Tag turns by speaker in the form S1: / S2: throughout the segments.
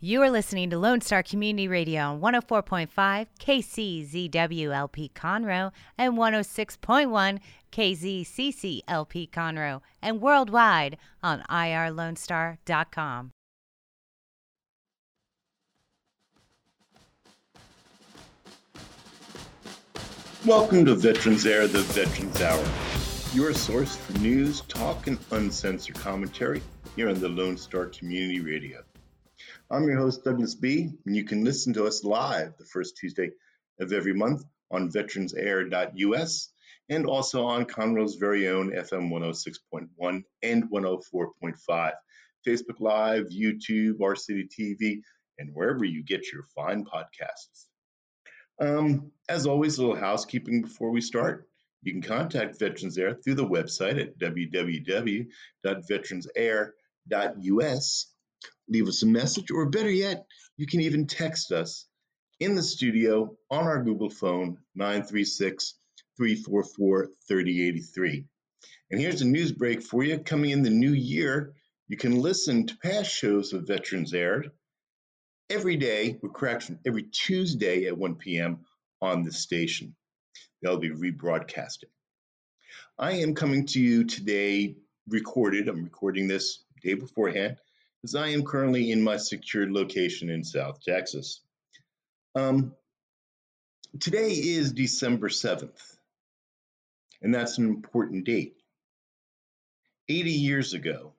S1: You are listening to Lone Star Community Radio on 104.5 KCZWLP Conroe and 106.1 KZCCLP Conroe and worldwide on irlonestar.com.
S2: Welcome to Veterans Air, the Veterans Hour, your source for news, talk, and uncensored commentary here on the Lone Star Community Radio. I'm your host, Douglas B., and you can listen to us live the first Tuesday of every month on veteransair.us and also on Conroe's very own FM 106.1 and 104.5, Facebook Live, YouTube, our city TV, and wherever you get your fine podcasts. Um, as always, a little housekeeping before we start. You can contact Veterans Air through the website at www.veteransair.us leave us a message, or better yet, you can even text us in the studio on our Google phone, 936 344 3083. And here's a news break for you. Coming in the new year, you can listen to past shows of Veterans Aired every day, with correction, every Tuesday at 1 p.m. on the station. They'll be rebroadcasting. I am coming to you today recorded. I'm recording this day beforehand as I am currently in my secured location in South Texas. Um, today is December 7th, and that's an important date. 80 years ago,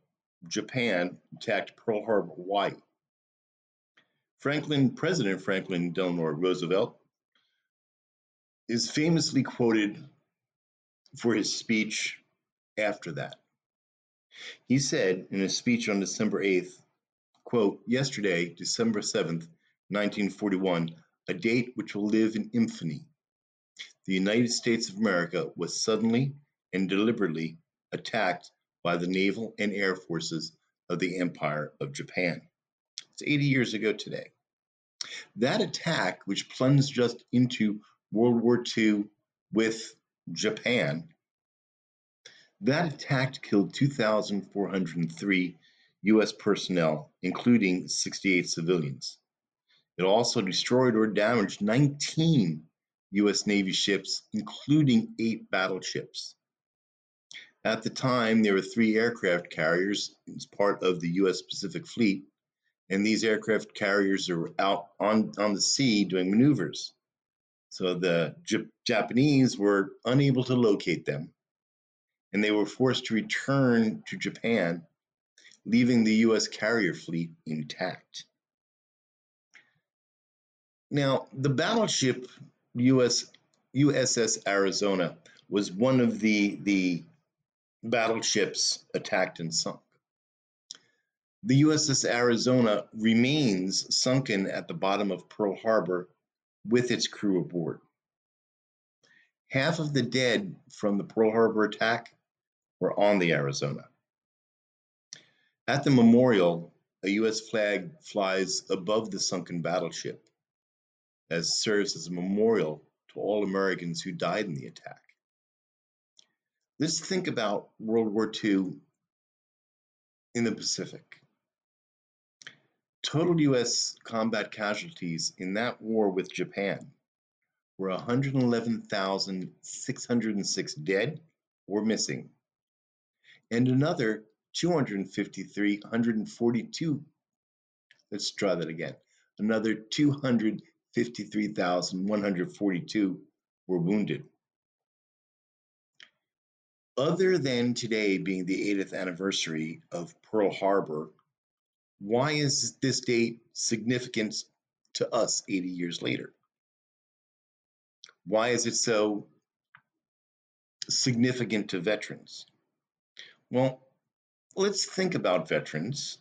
S2: Japan attacked Pearl Harbor, Hawaii. Franklin, President Franklin Delano Roosevelt is famously quoted for his speech after that. He said in a speech on December 8th, quote, yesterday, December 7th, 1941, a date which will live in infamy. The United States of America was suddenly and deliberately attacked by the naval and air forces of the Empire of Japan. It's 80 years ago today. That attack, which plunged us into World War II with Japan, that attack killed 2,403 U.S. personnel, including 68 civilians. It also destroyed or damaged 19 U.S. Navy ships, including eight battleships. At the time, there were three aircraft carriers as part of the U.S. Pacific Fleet, and these aircraft carriers are out on, on the sea doing maneuvers. So the J- Japanese were unable to locate them and they were forced to return to Japan, leaving the U.S. carrier fleet intact. Now, the battleship US, USS Arizona was one of the, the battleships attacked and sunk. The USS Arizona remains sunken at the bottom of Pearl Harbor with its crew aboard. Half of the dead from the Pearl Harbor attack were on the Arizona. At the memorial, a U.S. flag flies above the sunken battleship as serves as a memorial to all Americans who died in the attack. Let's think about World War II in the Pacific. Total U.S. combat casualties in that war with Japan were 111,606 dead or missing and another 253,142. Let's try that again. Another 253,142 were wounded. Other than today being the 80th anniversary of Pearl Harbor, why is this date significant to us 80 years later? Why is it so significant to veterans? Well, let's think about veterans.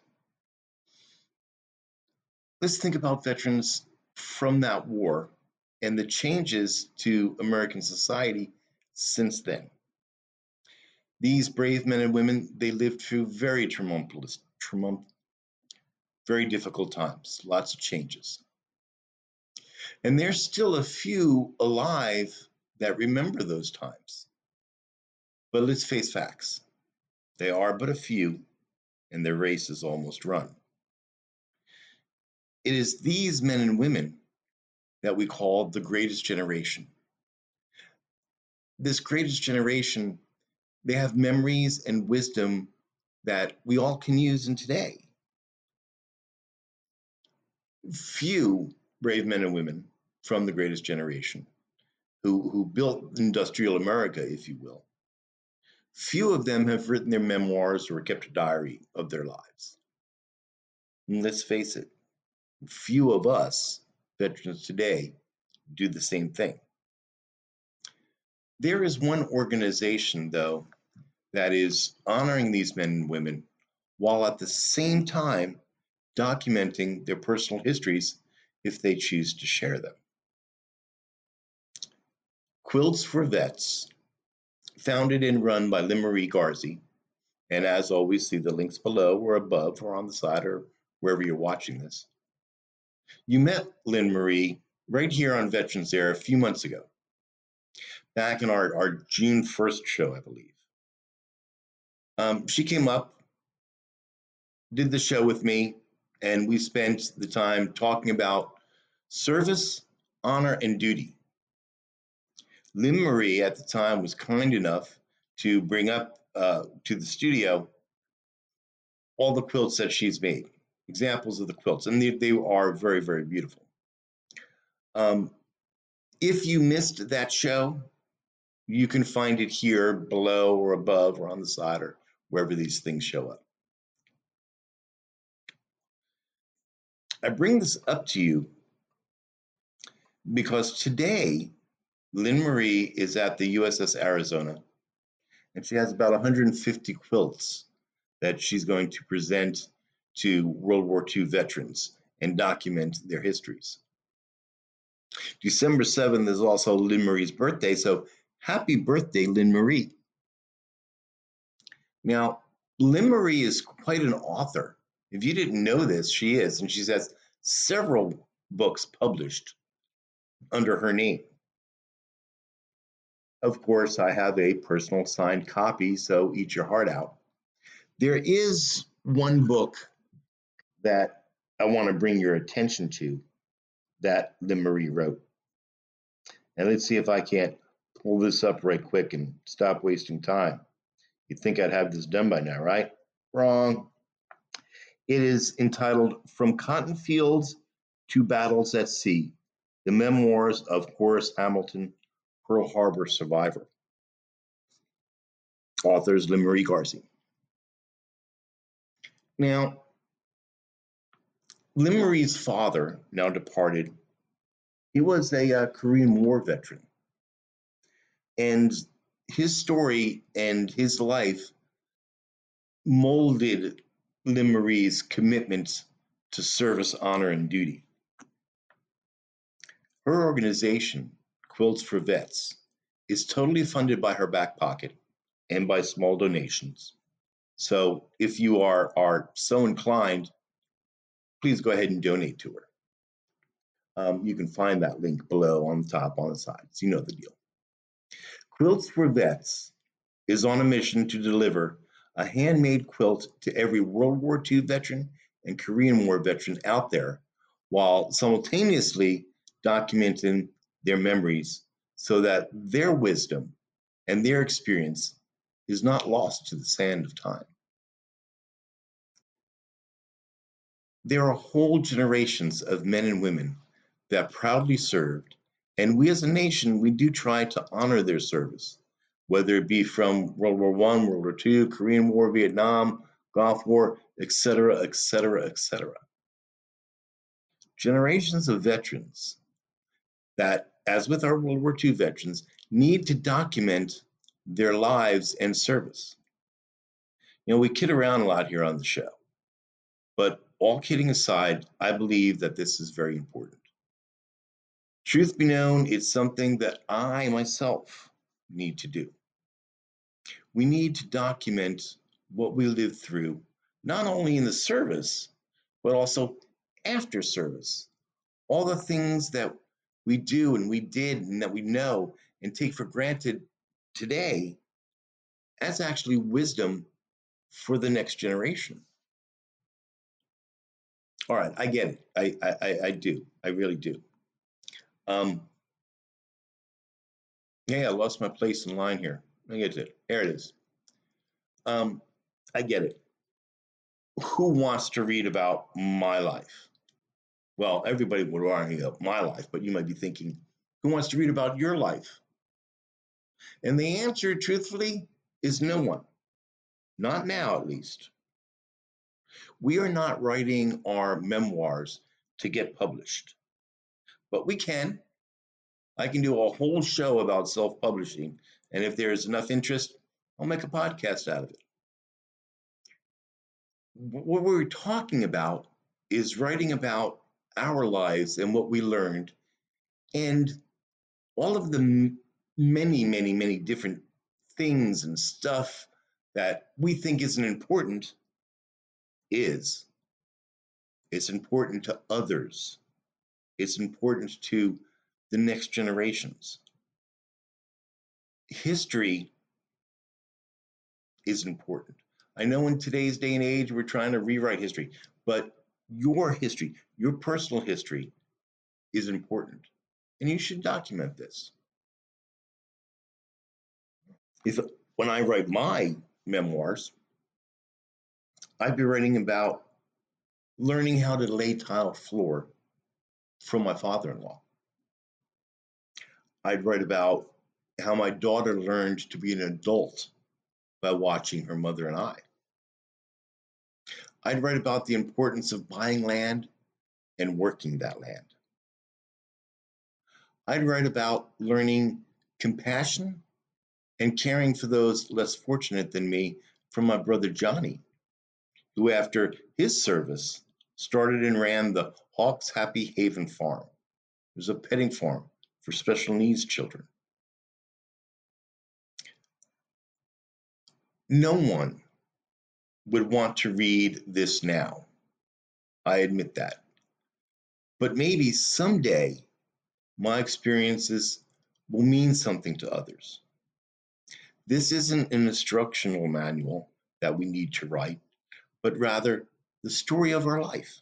S2: Let's think about veterans from that war and the changes to American society since then. These brave men and women, they lived through very tumultuous, tumult, very difficult times, lots of changes. And there's still a few alive that remember those times. But let's face facts. They are but a few, and their race is almost run. It is these men and women that we call the greatest generation. This greatest generation, they have memories and wisdom that we all can use in today. Few brave men and women from the greatest generation who, who built industrial America, if you will. Few of them have written their memoirs or kept a diary of their lives. And let's face it, few of us, veterans today, do the same thing. There is one organization, though, that is honoring these men and women while at the same time documenting their personal histories if they choose to share them. Quilts for Vets, founded and run by Lynn Marie Garzi, and as always, see the links below or above or on the side or wherever you're watching this. You met Lynn Marie right here on Veterans Air a few months ago, back in our, our June 1st show, I believe. Um, she came up, did the show with me, and we spent the time talking about service, honor, and duty. Lynn Marie at the time was kind enough to bring up uh, to the studio all the quilts that she's made, examples of the quilts, and they, they are very, very beautiful. Um, if you missed that show, you can find it here below or above or on the side or wherever these things show up. I bring this up to you because today Lynn Marie is at the USS Arizona, and she has about 150 quilts that she's going to present to World War II veterans and document their histories. December 7th is also Lynn Marie's birthday, so happy birthday, Lynn Marie. Now, Lynn Marie is quite an author. If you didn't know this, she is, and she has several books published under her name. Of course, I have a personal signed copy, so eat your heart out. There is one book that I want to bring your attention to that Marie wrote. And let's see if I can't pull this up right quick and stop wasting time. You'd think I'd have this done by now, right? Wrong. It is entitled From Cotton Fields to Battles at Sea The Memoirs of Horace Hamilton Pearl Harbor survivor. Authors Lynn Marie Garzi. Now, Lynn Marie's father, now departed, he was a uh, Korean War veteran. And his story and his life molded Lynn Marie's commitment to service, honor, and duty. Her organization, Quilts for Vets is totally funded by her back pocket and by small donations. So if you are, are so inclined, please go ahead and donate to her. Um, you can find that link below on the top, on the sides. You know the deal. Quilts for Vets is on a mission to deliver a handmade quilt to every World War II veteran and Korean War veteran out there while simultaneously documenting their memories so that their wisdom and their experience is not lost to the sand of time. There are whole generations of men and women that proudly served, and we as a nation, we do try to honor their service, whether it be from World War I, World War II, Korean War, Vietnam, Gulf War, etc., etc., etc. Generations of veterans that, as with our World War II veterans, need to document their lives and service. You know, we kid around a lot here on the show, but all kidding aside, I believe that this is very important. Truth be known, it's something that I myself need to do. We need to document what we lived through, not only in the service, but also after service. All the things that we do and we did and that we know and take for granted today, that's actually wisdom for the next generation. All right, I get it. I I, I do. I really do. Um, yeah, I lost my place in line here. I get it. There it is. Um, I get it. Who wants to read about my life? Well, everybody would want to my life, but you might be thinking, who wants to read about your life? And the answer, truthfully, is no one. Not now, at least. We are not writing our memoirs to get published, but we can. I can do a whole show about self publishing, and if there's enough interest, I'll make a podcast out of it. What we're talking about is writing about our lives and what we learned, and all of the many, many, many different things and stuff that we think isn't important is. It's important to others. It's important to the next generations. History is important. I know in today's day and age, we're trying to rewrite history, but your history, your personal history is important. And you should document this. If when I write my memoirs, I'd be writing about learning how to lay tile floor from my father in law. I'd write about how my daughter learned to be an adult by watching her mother and I. I'd write about the importance of buying land and working that land. I'd write about learning compassion and caring for those less fortunate than me from my brother Johnny who, after his service, started and ran the Hawks Happy Haven Farm. It was a petting farm for special needs children. No one would want to read this now. I admit that. But maybe someday my experiences will mean something to others. This isn't an instructional manual that we need to write but rather the story of our life.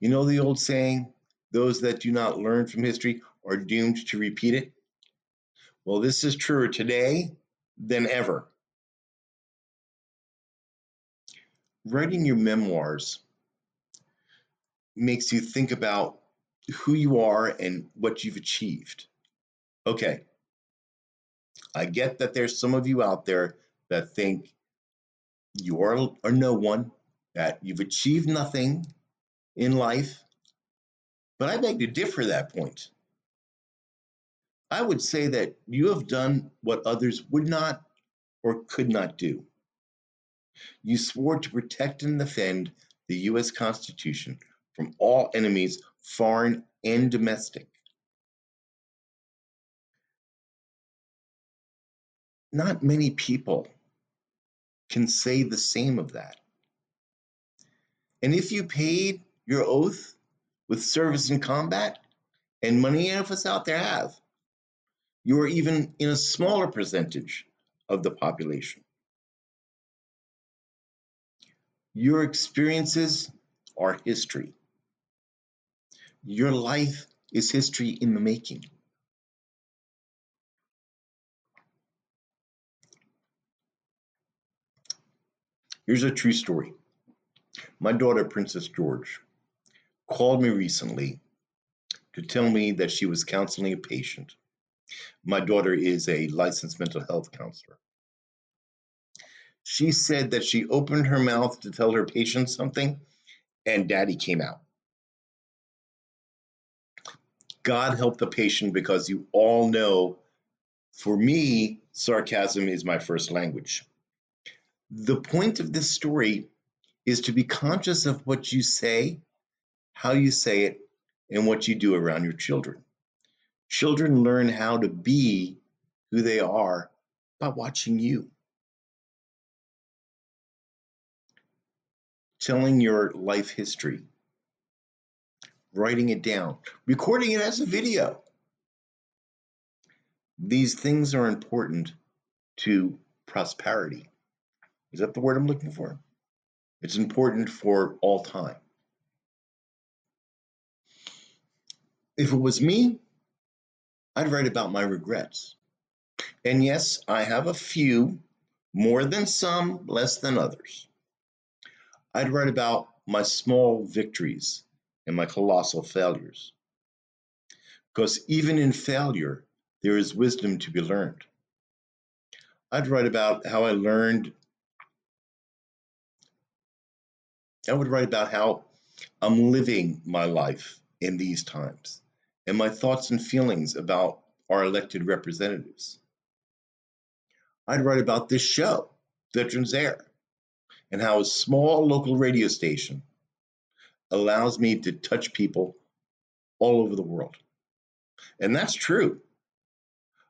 S2: You know the old saying, those that do not learn from history are doomed to repeat it? Well, this is truer today than ever. Writing your memoirs makes you think about who you are and what you've achieved. Okay, I get that there's some of you out there that think you are, are no one, that you've achieved nothing in life. But I beg to differ that point. I would say that you have done what others would not or could not do. You swore to protect and defend the U.S. Constitution from all enemies, foreign and domestic. Not many people can say the same of that. And if you paid your oath with service in combat, and many of us out there have, you are even in a smaller percentage of the population. Your experiences are history. Your life is history in the making. Here's a true story. My daughter, Princess George, called me recently to tell me that she was counseling a patient. My daughter is a licensed mental health counselor. She said that she opened her mouth to tell her patient something, and daddy came out. God help the patient because you all know, for me, sarcasm is my first language. The point of this story is to be conscious of what you say, how you say it, and what you do around your children. Children learn how to be who they are by watching you. Telling your life history, writing it down, recording it as a video. These things are important to prosperity. Is that the word I'm looking for? It's important for all time. If it was me, I'd write about my regrets. And yes, I have a few, more than some, less than others. I'd write about my small victories and my colossal failures. Because even in failure, there is wisdom to be learned. I'd write about how I learned. I would write about how I'm living my life in these times and my thoughts and feelings about our elected representatives. I'd write about this show, Veterans Air, and how a small local radio station allows me to touch people all over the world. And that's true.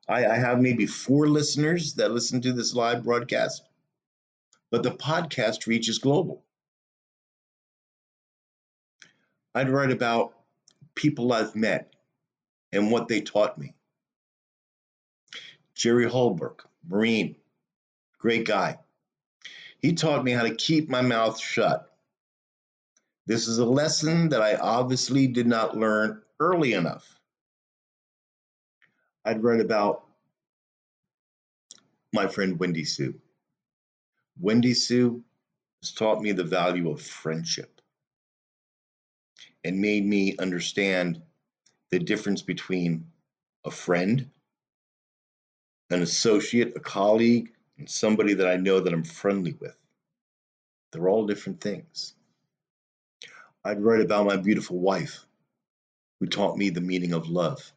S2: I, I, have maybe four listeners that listen to this live broadcast, but the podcast reaches global. I'd write about people I've met and what they taught me. Jerry Holbrook, Marine, great guy. He taught me how to keep my mouth shut. This is a lesson that I obviously did not learn early enough. I'd read about my friend Wendy Sue. Wendy Sue has taught me the value of friendship and made me understand the difference between a friend, an associate, a colleague, and somebody that I know that I'm friendly with. They're all different things. I'd write about my beautiful wife who taught me the meaning of love.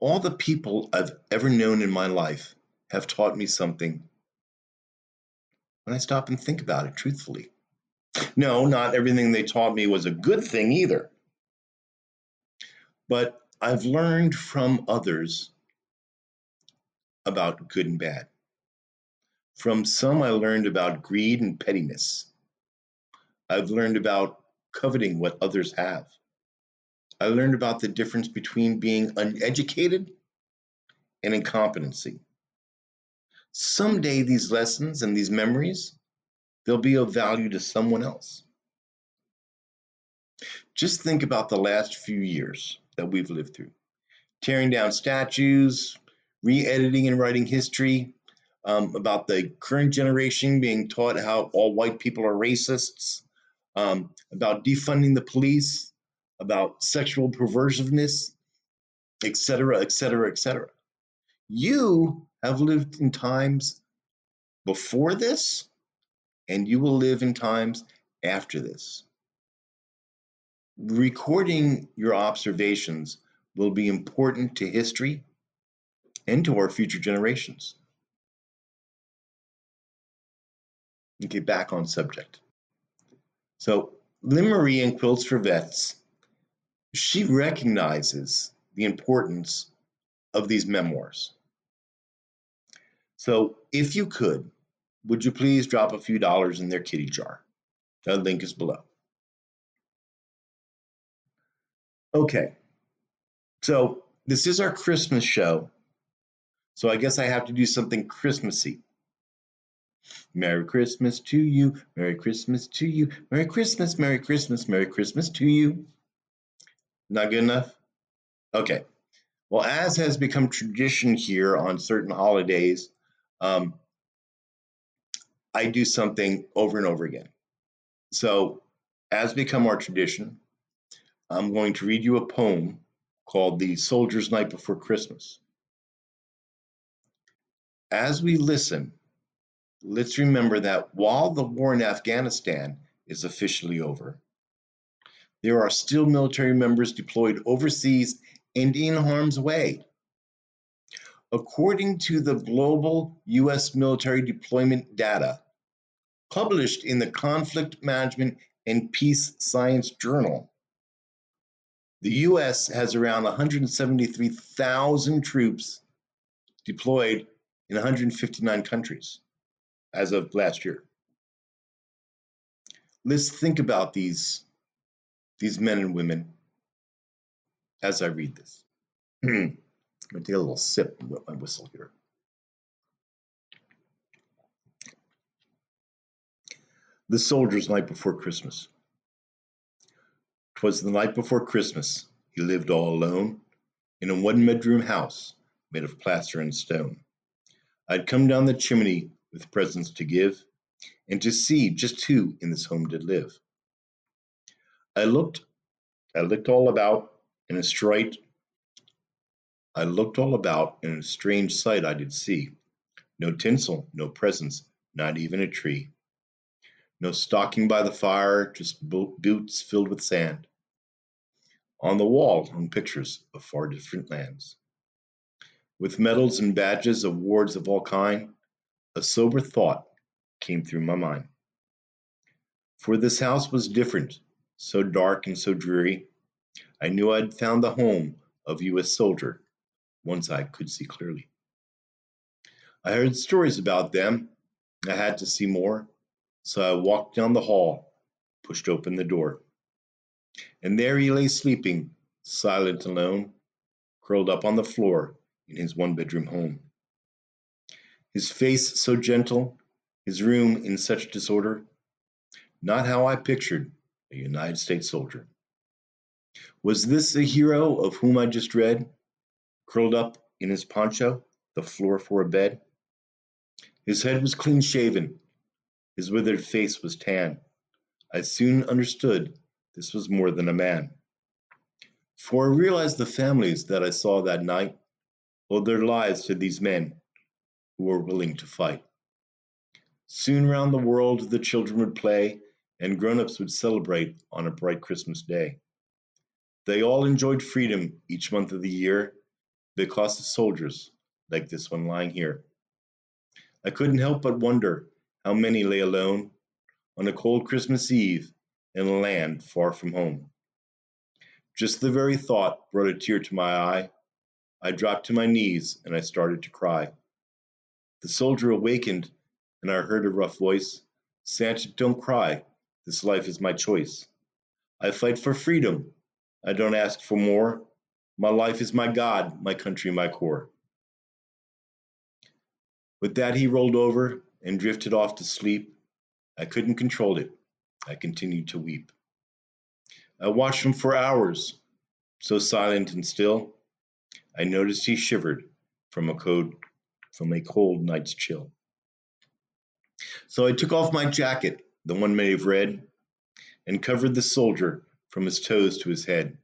S2: All the people I've ever known in my life have taught me something when I stop and think about it truthfully. No, not everything they taught me was a good thing either. But I've learned from others about good and bad. From some, I learned about greed and pettiness. I've learned about coveting what others have. I learned about the difference between being uneducated and incompetency. Someday, these lessons and these memories they'll be of value to someone else. Just think about the last few years that we've lived through tearing down statues, re editing and writing history, um, about the current generation being taught how all white people are racists, um, about defunding the police, about sexual perversiveness, et cetera, et cetera, et cetera. You have lived in times before this and you will live in times after this. Recording your observations will be important to history and to our future generations. Okay, back on subject. So, Lynn Marie in Quilts for Vets, she recognizes the importance of these memoirs. So, if you could, would you please drop a few dollars in their kitty jar? The link is below. Okay, so this is our Christmas show. So I guess I have to do something Christmassy. Merry Christmas to you, Merry Christmas to you, Merry Christmas, Merry Christmas, Merry Christmas to you. Not good enough? Okay. Well, as has become tradition here on certain holidays, um, I do something over and over again. So, as become our tradition, I'm going to read you a poem called The Soldier's Night Before Christmas. As we listen, let's remember that while the war in Afghanistan is officially over, there are still military members deployed overseas and in harm's way. According to the global U.S. military deployment data published in the Conflict Management and Peace Science Journal, the U.S. has around 173,000 troops deployed in 159 countries as of last year. Let's think about these, these men and women as I read this. I'm going to take a little sip and my whistle here. The Soldier's Night Before Christmas. 'Twas the night before Christmas. He lived all alone in a one bedroom house made of plaster and stone. I'd come down the chimney with presents to give and to see just who in this home did live. I looked, I looked all about in a straight, I looked all about in a strange sight I did see. No tinsel, no presents, not even a tree. No stocking by the fire, just boots filled with sand. On the wall hung pictures of far different lands. With medals and badges, awards of all kind, a sober thought came through my mind. For this house was different, so dark and so dreary. I knew I'd found the home of U.S. soldier, once I could see clearly. I heard stories about them. I had to see more. So I walked down the hall, pushed open the door. And there he lay sleeping, silent and alone, curled up on the floor in his one bedroom home. His face so gentle, his room in such disorder, not how I pictured a United States soldier. Was this the hero of whom I just read, curled up in his poncho, the floor for a bed? His head was clean shaven, his withered face was tan. I soon understood this was more than a man. For I realized the families that I saw that night owed their lives to these men who were willing to fight. Soon round the world the children would play, and grown ups would celebrate on a bright Christmas day. They all enjoyed freedom each month of the year because of soldiers like this one lying here. I couldn't help but wonder how many lay alone on a cold Christmas Eve in a land far from home? Just the very thought brought a tear to my eye. I dropped to my knees and I started to cry. The soldier awakened and I heard a rough voice Santa, don't cry. This life is my choice. I fight for freedom. I don't ask for more. My life is my God, my country, my core. With that, he rolled over and drifted off to sleep. I couldn't control it. I continued to weep. I watched him for hours, so silent and still. I noticed he shivered from a cold, from a cold night's chill. So I took off my jacket, the one made of red, and covered the soldier from his toes to his head.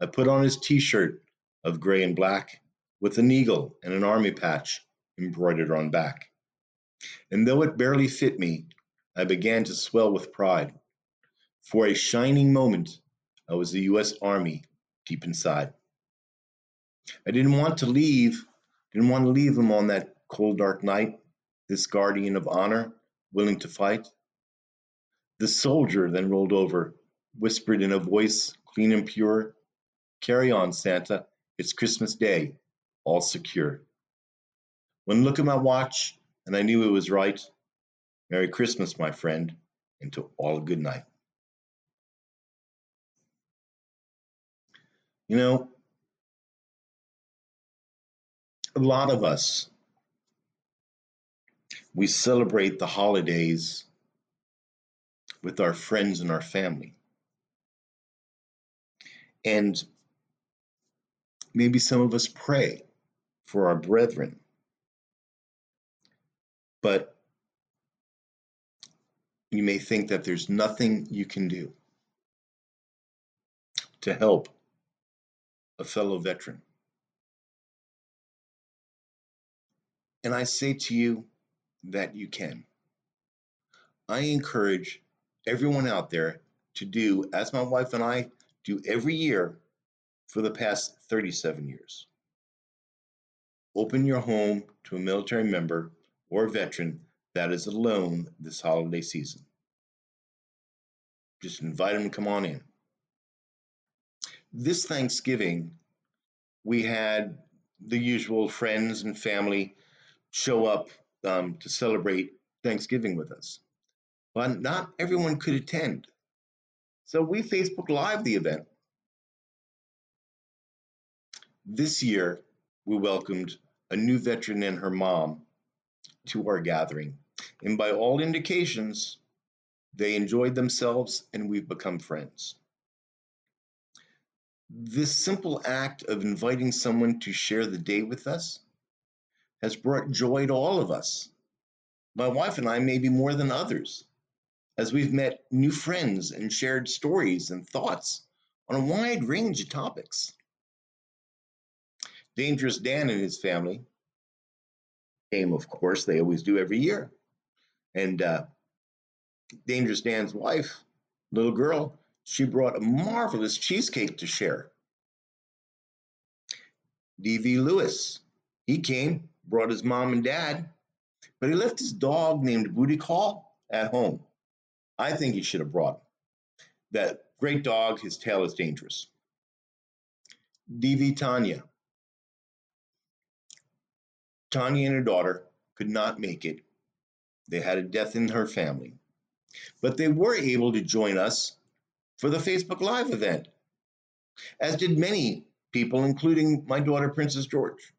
S2: I put on his t-shirt of gray and black with an eagle and an army patch embroidered on back and though it barely fit me, I began to swell with pride. For a shining moment, I was the U.S. Army deep inside. I didn't want to leave, didn't want to leave him on that cold, dark night, this guardian of honor, willing to fight. The soldier then rolled over, whispered in a voice clean and pure, Carry on, Santa, it's Christmas Day, all secure. When look at my watch, and I knew it was right. Merry Christmas, my friend, and to all a good night. You know, a lot of us, we celebrate the holidays with our friends and our family. And maybe some of us pray for our brethren but you may think that there's nothing you can do to help a fellow veteran. And I say to you that you can. I encourage everyone out there to do as my wife and I do every year for the past 37 years. Open your home to a military member or veteran that is alone this holiday season. Just invite them to come on in. This Thanksgiving, we had the usual friends and family show up um, to celebrate Thanksgiving with us. But not everyone could attend. So we Facebook Live the event. This year, we welcomed a new veteran and her mom to our gathering, and by all indications, they enjoyed themselves and we've become friends. This simple act of inviting someone to share the day with us has brought joy to all of us. My wife and I, maybe more than others, as we've met new friends and shared stories and thoughts on a wide range of topics. Dangerous Dan and his family came, of course, they always do every year. And uh, Dangerous Dan's wife, little girl, she brought a marvelous cheesecake to share. D.V. Lewis, he came, brought his mom and dad, but he left his dog named Booty Call at home. I think he should have brought him. That great dog, his tail is dangerous. D.V. Tanya. Tanya and her daughter could not make it. They had a death in her family. But they were able to join us for the Facebook Live event, as did many people, including my daughter, Princess George.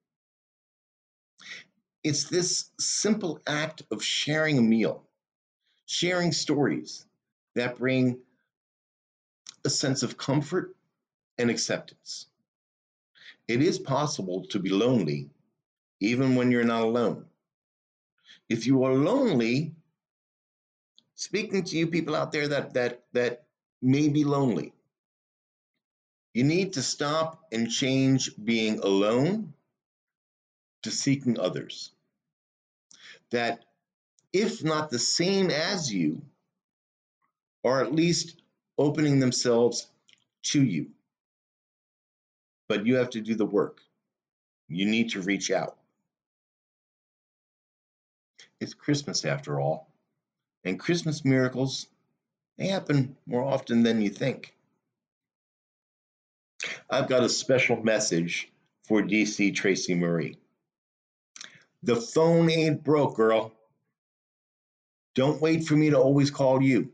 S2: It's this simple act of sharing a meal, sharing stories that bring a sense of comfort and acceptance. It is possible to be lonely even when you're not alone. If you are lonely, speaking to you people out there that that that may be lonely, you need to stop and change being alone to seeking others. That, if not the same as you, are at least opening themselves to you. But you have to do the work. You need to reach out. It's Christmas after all, and Christmas miracles they happen more often than you think. I've got a special message for DC Tracy Marie. The phone ain't broke, girl. Don't wait for me to always call you.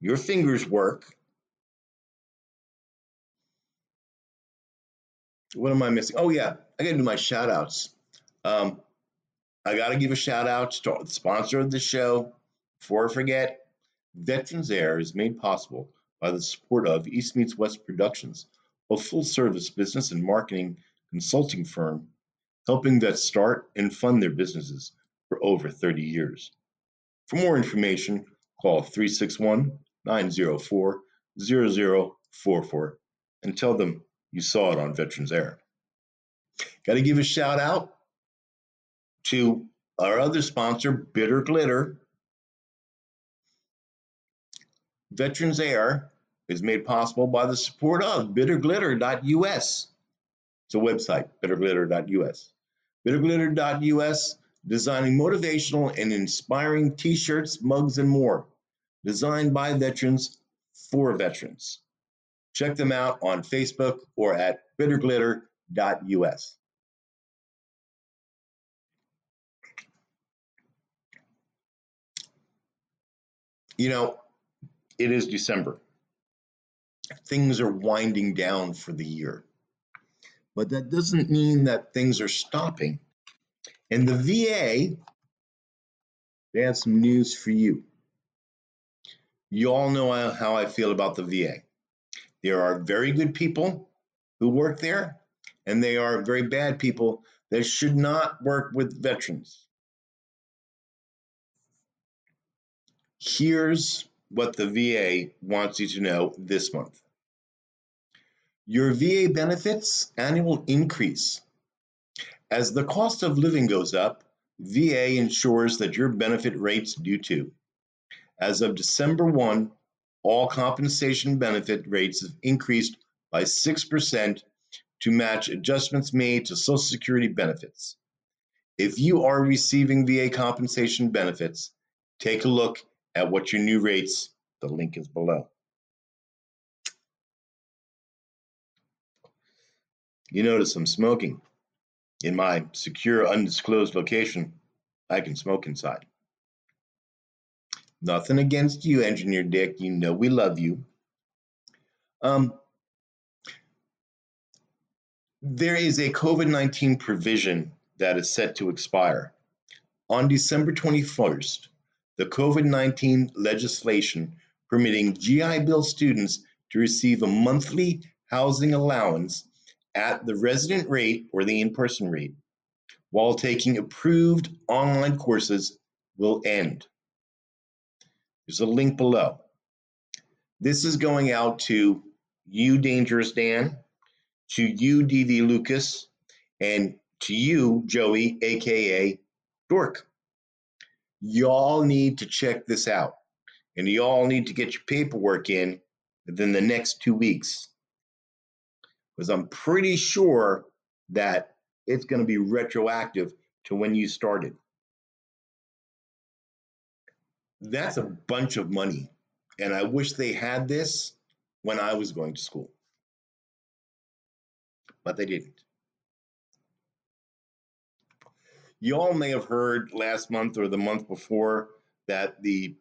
S2: Your fingers work. What am I missing? Oh, yeah, I got to do my shout outs. Um, I got to give a shout out to the sponsor of the show. Before I forget, Veterans Air is made possible by the support of East Meets West Productions, a full service business and marketing consulting firm helping vets start and fund their businesses for over 30 years. For more information, call 361 904 0044 and tell them you saw it on Veterans Air. Got to give a shout out to our other sponsor, Bitter Glitter. Veterans Air is made possible by the support of bitterglitter.us. It's a website, bitterglitter.us. Bitterglitter.us, designing motivational and inspiring t shirts, mugs, and more. Designed by veterans for veterans. Check them out on Facebook or at bitterglitter.us. You know, it is December. Things are winding down for the year but that doesn't mean that things are stopping. And the VA, they have some news for you. You all know how I feel about the VA. There are very good people who work there, and they are very bad people that should not work with veterans. Here's what the VA wants you to know this month. Your VA benefits annual increase. As the cost of living goes up, VA ensures that your benefit rates do too. As of December 1, all compensation benefit rates have increased by 6% to match adjustments made to Social Security benefits. If you are receiving VA compensation benefits, take a look at what your new rates, the link is below. You notice I'm smoking. In my secure, undisclosed location, I can smoke inside. Nothing against you, Engineer Dick. You know we love you. Um, there is a COVID 19 provision that is set to expire. On December 21st, the COVID 19 legislation permitting GI Bill students to receive a monthly housing allowance at the resident rate or the in person rate while taking approved online courses will end. There's a link below. This is going out to you, Dangerous Dan, to you, DV Lucas, and to you, Joey, aka Dork. Y'all need to check this out, and y'all need to get your paperwork in within the next two weeks. Because I'm pretty sure that it's going to be retroactive to when you started. That's a bunch of money. And I wish they had this when I was going to school. But they didn't. You all may have heard last month or the month before that the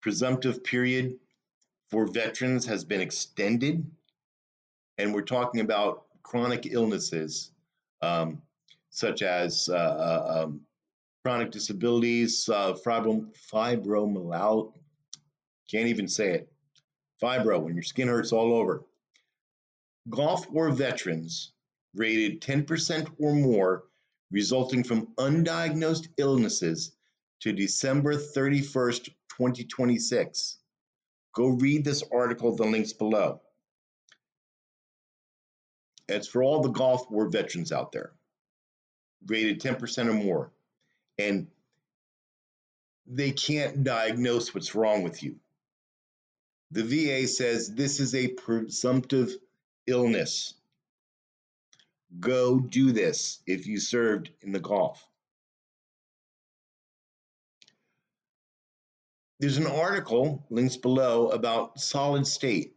S2: presumptive period for veterans has been extended. And we're talking about chronic illnesses um, such as uh, uh um, chronic disabilities, uh, fibrom- fibromyalgia. Can't even say it. Fibro, when your skin hurts all over. Gulf War veterans rated 10% or more resulting from undiagnosed illnesses to December 31st, 2026. Go read this article, the links below. It's for all the Gulf War veterans out there, rated 10% or more and they can't diagnose what's wrong with you. The VA says this is a presumptive illness. Go do this if you served in the Gulf. There's an article, links below, about Solid Start.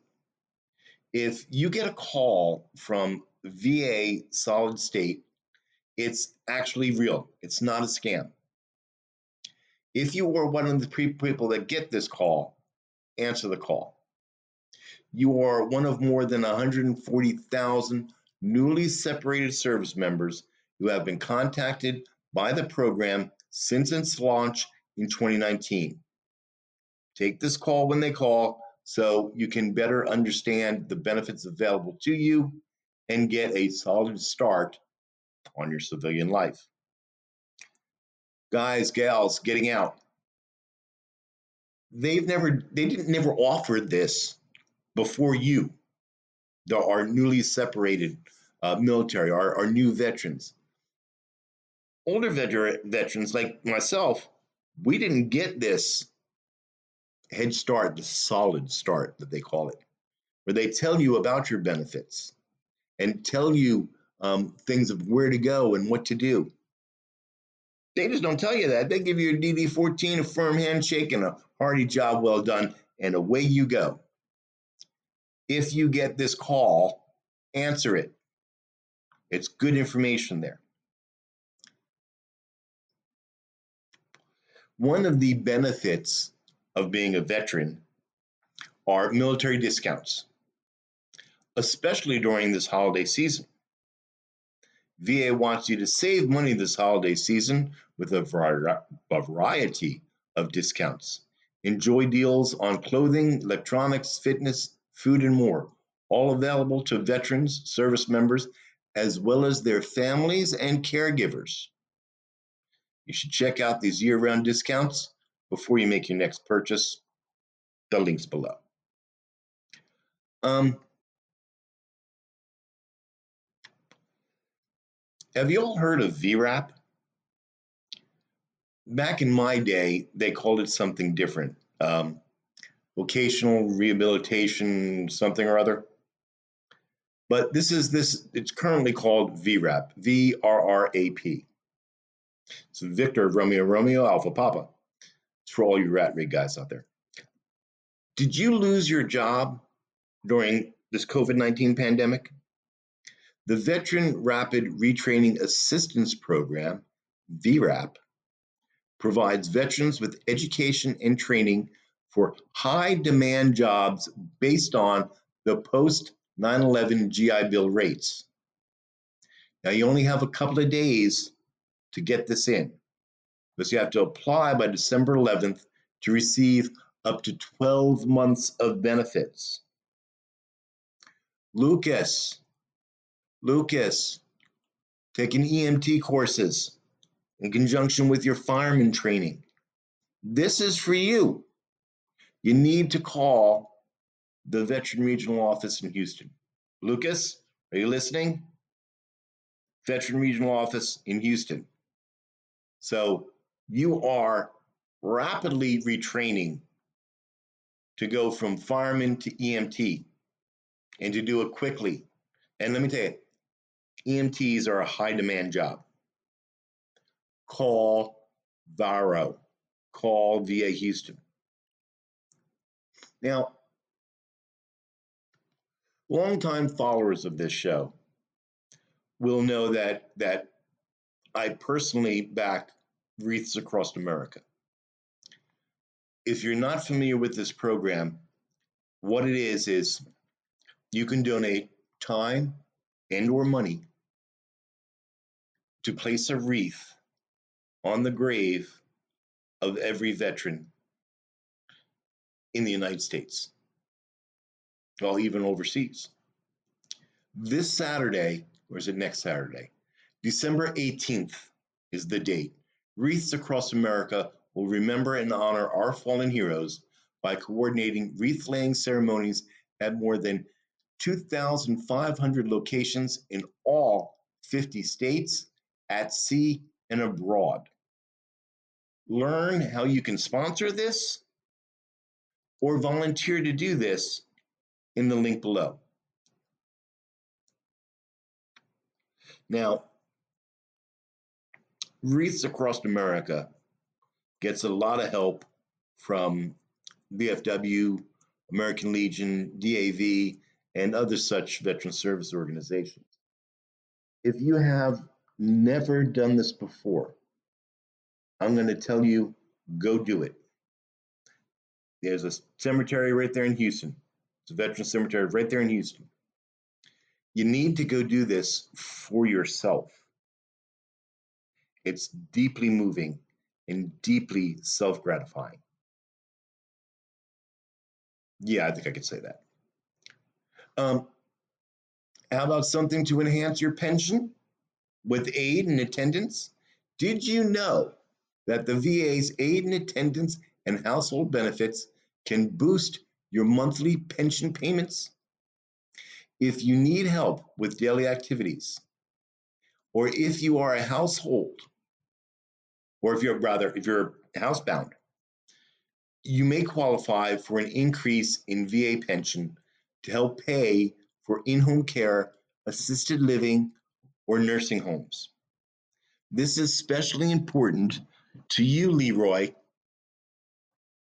S2: If you get a call from VA Solid Start it's actually real. It's not a scam. If you are one of the people that get this call, answer the call. You are one of more than 140,000 newly separated service members who have been contacted by the program since its launch in 2019. Take this call when they call so you can better understand the benefits available to you and get a solid start on your civilian life. Guys, gals, getting out. They've never, they didn't never offered this before you, the, our newly separated uh, military, our, our new veterans. Older veter- veterans like myself, we didn't get this head start, the solid start that they call it, where they tell you about your benefits and tell you um, things of where to go and what to do. They just don't tell you that. They give you a DD 14, a firm handshake, and a hearty job well done, and away you go. If you get this call, answer it. It's good information there. One of the benefits of being a veteran are military discounts, especially during this holiday season. VA wants you to save money this holiday season with a variety of discounts. Enjoy deals on clothing, electronics, fitness, food, and more, all available to veterans, service members, as well as their families and caregivers. You should check out these year round discounts before you make your next purchase. The link's below. Um, Have you all heard of VRRAP? Back in my day, they called it something different. Um, vocational rehabilitation, something or other. But this is this, it's currently called VRRAP, V R R A P. It's Victor, Romeo, Romeo, Alpha, Papa. For all you rat rig guys out there. Did you lose your job during this COVID 19 pandemic? The Veteran Rapid Retraining Assistance Program, VRRAP, provides veterans with education and training for high demand jobs based on the post 9 11 GI Bill rates. Now, you only have a couple of days to get this in because you have to apply by December 11th to receive up to 12 months of benefits. Lucas, Lucas, taking EMT courses in conjunction with your fireman training. This is for you. You need to call the Veteran Regional Office in Houston. Lucas, are you listening? Veteran Regional Office in Houston. So you are rapidly retraining to go from fireman to EMT and to do it quickly. And let me tell you, EMTs are a high demand job. Call VARO, call VA Houston. Now, longtime followers of this show will know that that I personally back Wreaths Across America. If you're not familiar with this program, what it is is you can donate time and or money to place a wreath on the grave of every veteran in the United States, well, even overseas. This Saturday, or is it next Saturday? December 18th is the date. Wreaths Across America will remember and honor our fallen heroes by coordinating wreath laying ceremonies at more than 2,500 locations in all 50 states, at sea, and abroad. Learn how you can sponsor this or volunteer to do this in the link below. Now, Wreaths Across America gets a lot of help from VFW, American Legion, DAV, and other such veteran service organizations. If you have never done this before, I'm going to tell you go do it. There's a cemetery right there in Houston. It's a veteran cemetery right there in Houston. You need to go do this for yourself. It's deeply moving and deeply self gratifying. Yeah, I think I could say that. Um, how about something to enhance your pension with aid and attendance? Did you know that the VA's aid and attendance and household benefits can boost your monthly pension payments? If you need help with daily activities, or if you are a household, or if you're rather, if you're housebound, you may qualify for an increase in VA pension to help pay for in home care, assisted living, or nursing homes. This is especially important to you, Leroy.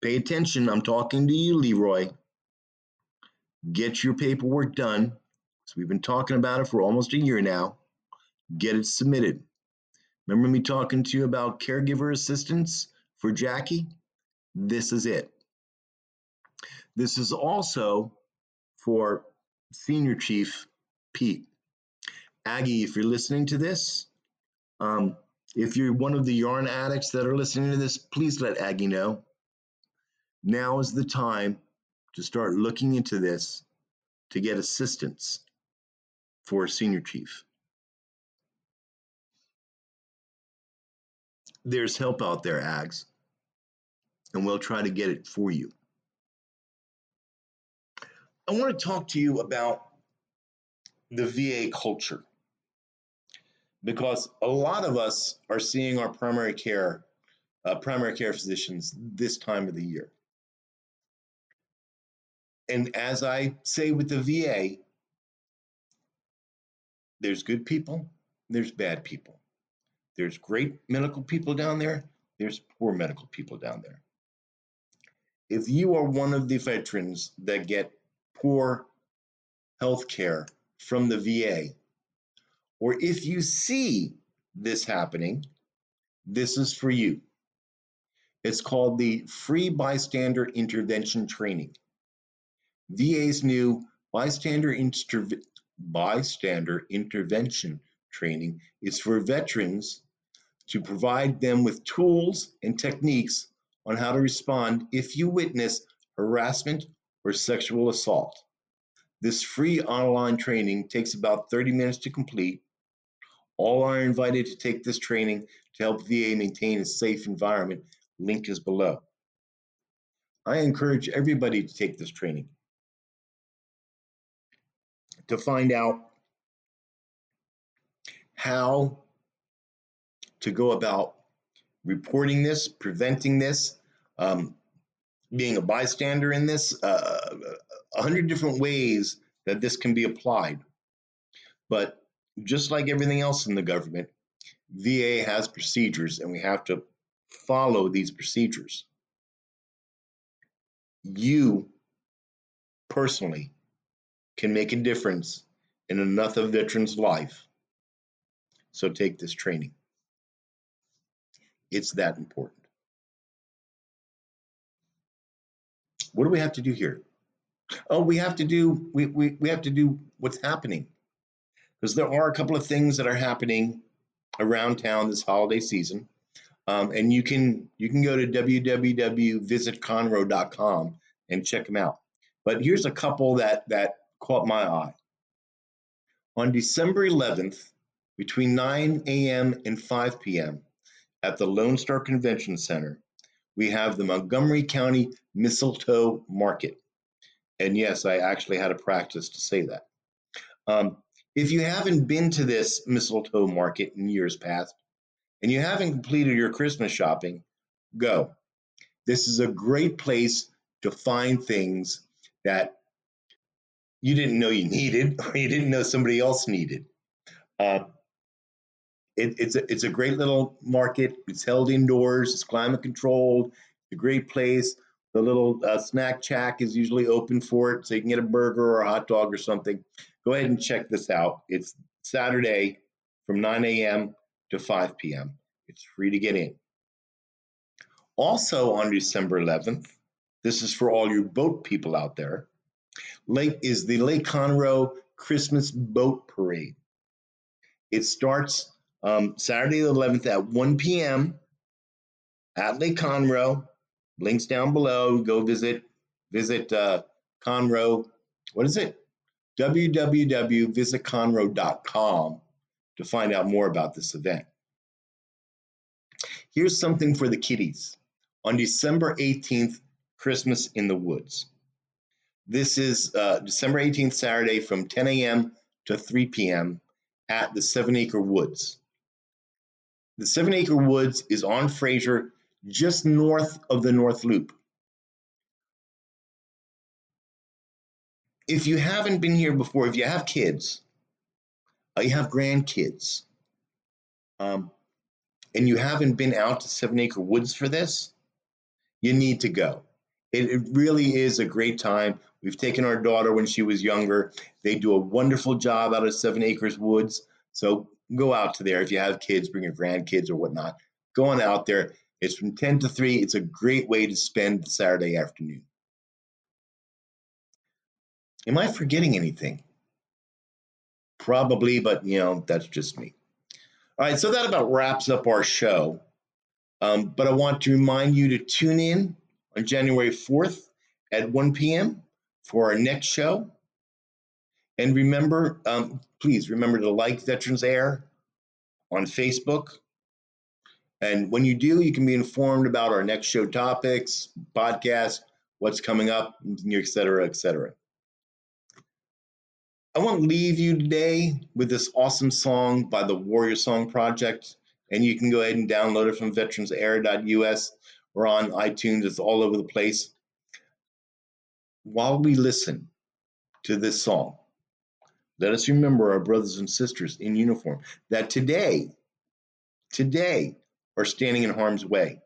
S2: Pay attention, I'm talking to you, Leroy. Get your paperwork done. So we've been talking about it for almost a year now. Get it submitted. Remember me talking to you about caregiver assistance for Jackie? This is it. This is also for Senior Chief Pete. Aggie, if you're listening to this, um, if you're one of the yarn addicts that are listening to this, please let Aggie know. Now is the time to start looking into this to get assistance for a senior chief. There's help out there, Ags, and we'll try to get it for you. I want to talk to you about the VA culture because a lot of us are seeing our primary care uh, primary care physicians this time of the year. And as I say with the VA, there's good people, there's bad people. There's great medical people down there, there's poor medical people down there. If you are one of the veterans that get poor health care from the VA, or if you see this happening, this is for you. It's called the Free Bystander Intervention Training. VA's new bystander, interv- bystander intervention training is for veterans to provide them with tools and techniques on how to respond if you witness harassment or sexual assault. This free online training takes about 30 minutes to complete. All are invited to take this training to help VA maintain a safe environment. Link is below. I encourage everybody to take this training to find out how to go about reporting this, preventing this, um, being a bystander in this, uh, a hundred different ways that this can be applied. But just like everything else in the government, VA has procedures and we have to follow these procedures. You personally can make a difference in another veteran's life. So take this training. It's that important. What do we have to do here? Oh, we have to do we, we, we have to do what's happening. Because there are a couple of things that are happening around town this holiday season. Um, and you can you can go to www.visitconroe.com and check them out. But here's a couple that that caught my eye. On December 11th, between 9 a.m. and 5 p.m., at the Lone Star Convention Center, we have the Montgomery County Mistletoe Market. And yes, I actually had a practice to say that. Um, if you haven't been to this mistletoe market in years past and you haven't completed your Christmas shopping, go. This is a great place to find things that you didn't know you needed or you didn't know somebody else needed. Uh, it, it's a it's a great little market. It's held indoors. It's climate controlled. It's a great place. The little uh, snack shack is usually open for it, so you can get a burger or a hot dog or something. Go ahead and check this out. It's Saturday from 9 a.m. to 5 p.m. It's free to get in. Also on December 11th, this is for all you boat people out there. Lake is the Lake Conroe Christmas Boat Parade. It starts um, Saturday the 11th at 1 p.m. at Lake Conroe. Links down below. Go visit visit uh, Conroe. What is it? www.visitconroe.com to find out more about this event. Here's something for the kiddies. On December 18th, Christmas in the Woods. This is uh, December 18th, Saturday from 10 a.m. to 3 p.m. at the Seven Acre Woods. The Seven Acre Woods is on Frazier, just north of the North Loop. If you haven't been here before, if you have kids, uh, you have grandkids, um, and you haven't been out to Seven Acre Woods for this, you need to go. It, it really is a great time. We've taken our daughter when she was younger. They do a wonderful job out of Seven Acres Woods. So go out to there. If you have kids, bring your grandkids or whatnot. Go on out there. It's from 10 to 3. It's a great way to spend Saturday afternoon. Am I forgetting anything? Probably, but you know, that's just me. All right, so that about wraps up our show. Um, but I want to remind you to tune in on January 4th at 1 p.m for our next show. And remember, um, please remember to like Veterans Air on Facebook. And when you do, you can be informed about our next show topics, podcast, what's coming up, et cetera, et cetera. I want to leave you today with this awesome song by the Warrior Song Project. And you can go ahead and download it from veteransair.us or on iTunes. It's all over the place while we listen to this song, let us remember our brothers and sisters in uniform that today, today, are standing in harm's way.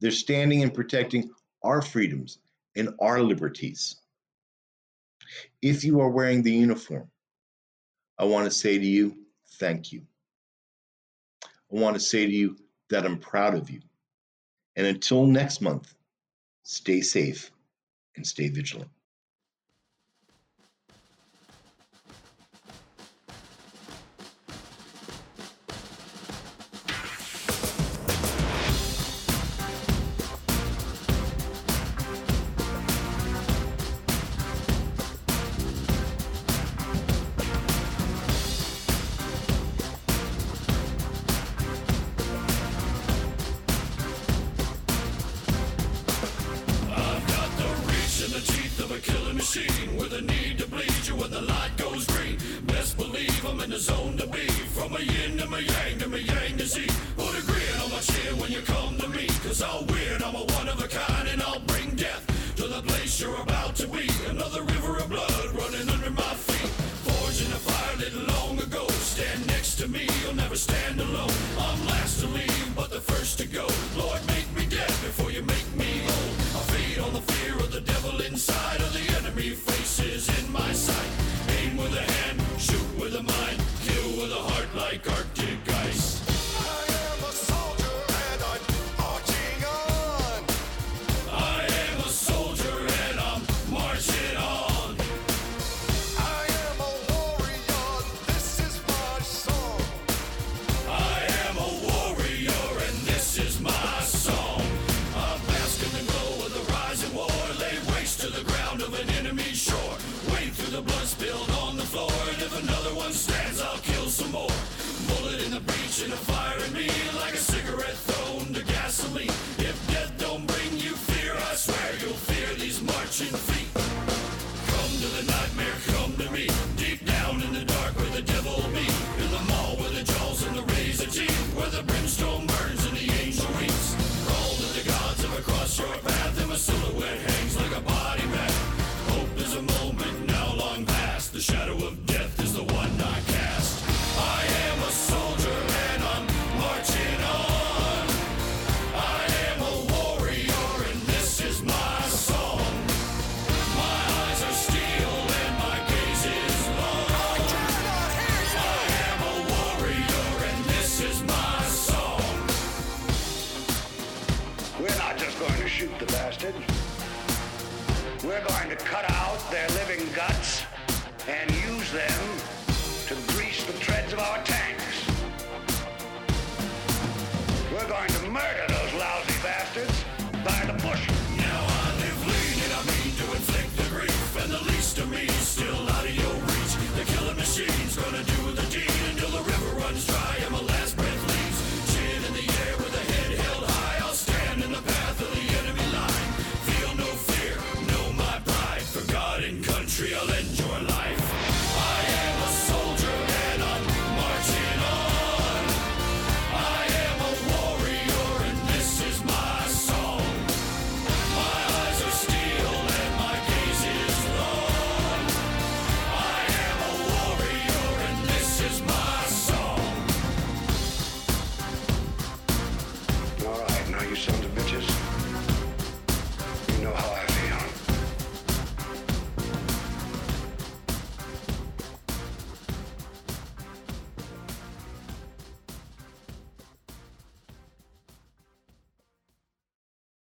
S2: They're standing and protecting our freedoms and our liberties. If you are wearing the uniform, I want to say to you, thank you. I want to say to you that I'm proud of you. And until next month, stay safe and stay vigilant.
S3: so weird, I'm a one of a kind, and I'll bring death to the place you're about to be. Another river of blood running under my feet. Forged in a fire lit long ago. Stand next to me, you'll never stand alone. I'm last to leave, but the first to go. Lord